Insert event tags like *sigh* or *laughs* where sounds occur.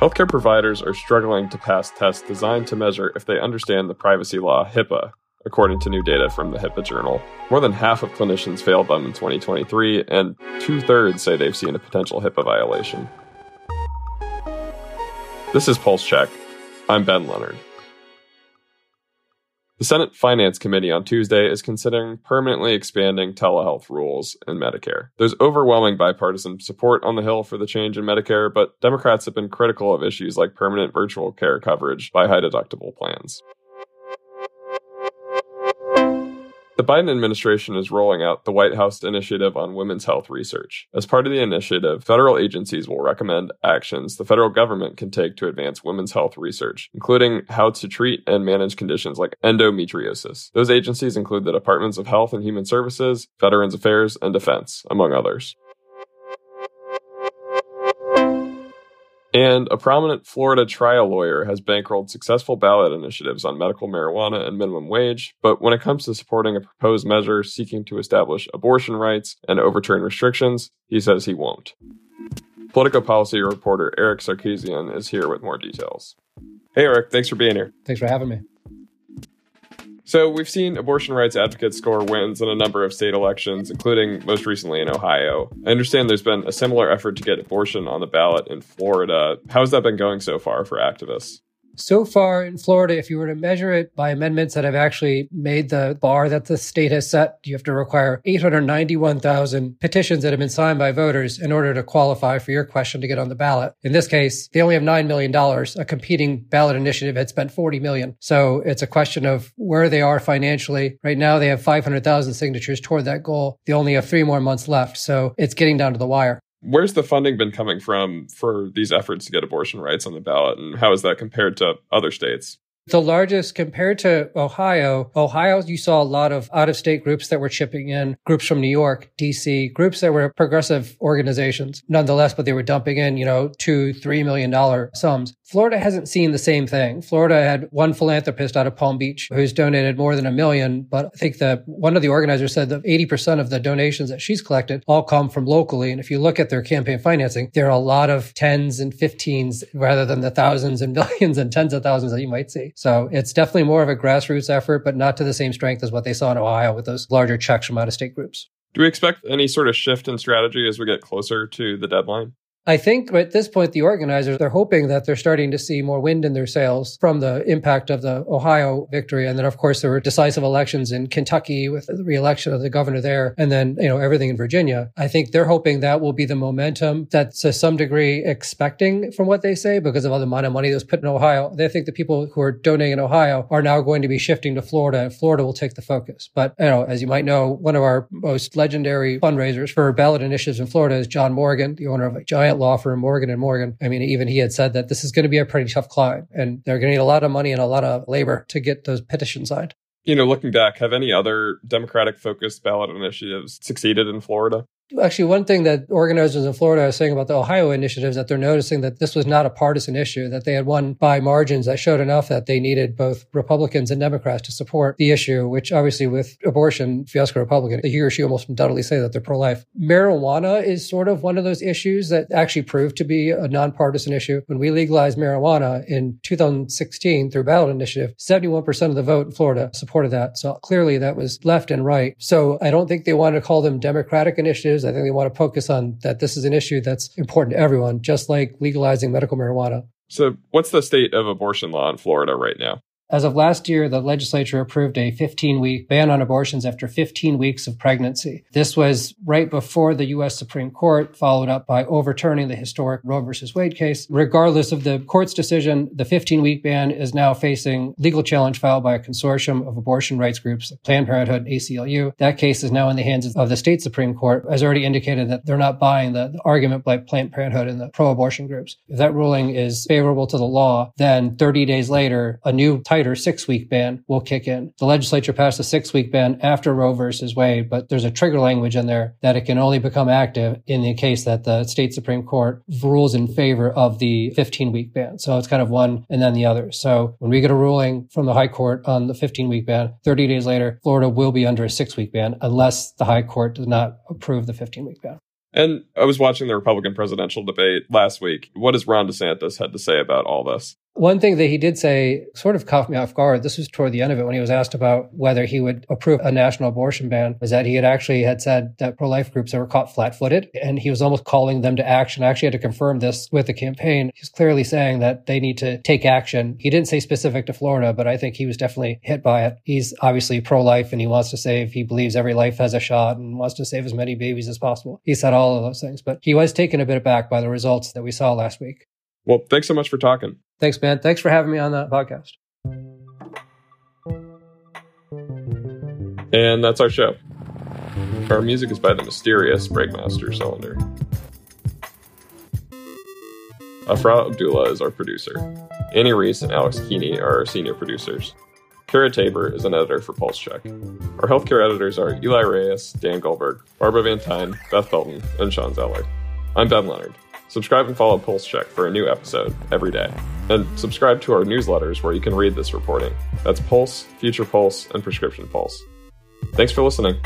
Healthcare providers are struggling to pass tests designed to measure if they understand the privacy law HIPAA, according to new data from the HIPAA Journal. More than half of clinicians failed them in 2023, and two thirds say they've seen a potential HIPAA violation. This is Pulse Check. I'm Ben Leonard. The Senate Finance Committee on Tuesday is considering permanently expanding telehealth rules in Medicare. There's overwhelming bipartisan support on the Hill for the change in Medicare, but Democrats have been critical of issues like permanent virtual care coverage by high deductible plans. The Biden administration is rolling out the White House Initiative on Women's Health Research. As part of the initiative, federal agencies will recommend actions the federal government can take to advance women's health research, including how to treat and manage conditions like endometriosis. Those agencies include the Departments of Health and Human Services, Veterans Affairs, and Defense, among others. And a prominent Florida trial lawyer has bankrolled successful ballot initiatives on medical marijuana and minimum wage. But when it comes to supporting a proposed measure seeking to establish abortion rights and overturn restrictions, he says he won't. Politico policy reporter Arek Sarkissian is here with more details. Hey, Arek, thanks for being here. Thanks for having me. So, we've seen abortion rights advocates score wins in a number of state elections, including most recently in Ohio. I understand there's been a similar effort to get abortion on the ballot in Florida. How's that been going so far for activists? So far in Florida, if you were to measure it by amendments that have actually made the bar that the state has set, you have to require 891,000 petitions that have been signed by voters in order to qualify for your question to get on the ballot. In this case, they only have $9 million. A competing ballot initiative had spent 40 million. So it's a question of where they are financially. Right now, they have 500,000 signatures toward that goal. They only have three more months left. So it's getting down to the wire. Where's the funding been coming from for these efforts to get abortion rights on the ballot, and how is that compared to other states? The largest compared to Ohio, Ohio, you saw a lot of out of state groups that were chipping in, groups from New York, DC, groups that were progressive organizations, nonetheless, but they were dumping in, you know, two, three million dollar sums. Florida hasn't seen the same thing. Florida had one philanthropist out of Palm Beach who's donated more than a million, but I think that one of the organizers said that 80% of the donations that she's collected all come from locally. And if you look at their campaign financing, there are a lot of tens and fifteens rather than the thousands and *laughs* millions and tens of thousands that you might see. So it's definitely more of a grassroots effort, but not to the same strength as what they saw in Ohio with those larger checks from out of state groups. Do we expect any sort of shift in strategy as we get closer to the deadline? I think at this point, the organizers, they're hoping that they're starting to see more wind in their sails from the impact of the Ohio victory. And then, of course, there were decisive elections in Kentucky with the reelection of the governor there. And then, you know, everything in Virginia. I think they're hoping that will be the momentum that's to some degree expecting from what they say because of all the amount of money that was put in Ohio. They think the people who are donating in Ohio are now going to be shifting to Florida and Florida will take the focus. But, you know, as you might know, one of our most legendary fundraisers for ballot initiatives in Florida is John Morgan, the owner of a giant law firm, Morgan and Morgan. I mean, even he had said that this is going to be a pretty tough climb and they're going to need a lot of money and a lot of labor to get those petitions signed. You know, looking back, have any other Democratic focused ballot initiatives succeeded in Florida? Actually, one thing that organizers in Florida are saying about the Ohio initiatives that they're noticing that this was not a partisan issue, that they had won by margins that showed enough that they needed both Republicans and Democrats to support the issue, which obviously with abortion, a Republican, he or she almost undoubtedly say that they're pro-life. Marijuana is sort of one of those issues that actually proved to be a nonpartisan issue. When we legalized marijuana in 2016 through ballot initiative, 71% of the vote in Florida supported that. So clearly that was left and right. So I don't think they want to call them Democratic initiatives issues. I think they want to focus on that this is an issue that's important to everyone, just like legalizing medical marijuana. So, what's the state of abortion law in Florida right now? As of last year, the legislature approved a 15 week ban on abortions after 15 weeks of pregnancy. This was right before the U.S. Supreme Court followed up by overturning the historic Roe versus Wade case. Regardless of the court's decision, the 15 week ban is now facing legal challenge filed by a consortium of abortion rights groups, Planned Parenthood ACLU. That case is now in the hands of the state Supreme Court, has already indicated that they're not buying the, the argument by Planned Parenthood and the pro abortion groups. If that ruling is favorable to the law, then 30 days later, a new title tighter six week ban will kick in. The legislature passed a six week ban after Roe versus Wade, but there's a trigger language in there that it can only become active in the case that the state Supreme Court rules in favor of the 15 week ban. So it's kind of one and then the other. So when we get a ruling from the high court on the 15 week ban, 30 days later, Florida will be under a six week ban unless the high court does not approve the 15 week ban. And I was watching the Republican presidential debate last week. What has Ron DeSantis had to say about all this? One thing that he did say sort of caught me off guard. This was toward the end of it when he was asked about whether he would approve a national abortion ban, was that he had actually had said that pro-life groups were caught flat-footed and he was almost calling them to action. I actually had to confirm this with the campaign. He's clearly saying that they need to take action. He didn't say specific to Florida, but I think he was definitely hit by it. He's obviously pro-life and he wants to save, he believes every life has a shot and wants to save as many babies as possible. He said all of those things, but he was taken a bit aback by the results that we saw last week. Well, thanks so much for talking. Thanks, man. Thanks for having me on the podcast. And that's our show. Our music is by the mysterious Breakmaster Cylinder. Afra Abdullah is our producer. Annie Reese and Alex Keeney are our senior producers. Kara Tabor is an editor for Pulse Check. Our healthcare editors are Eli Reyes, Dan Goldberg, Barbara Van Tyne, Beth Felton, and Sean Zeller. I'm Ben Leonard. Subscribe and follow Pulse Check for a new episode every day. And subscribe to our newsletters where you can read this reporting. That's Pulse, Future Pulse, and Prescription Pulse. Thanks for listening.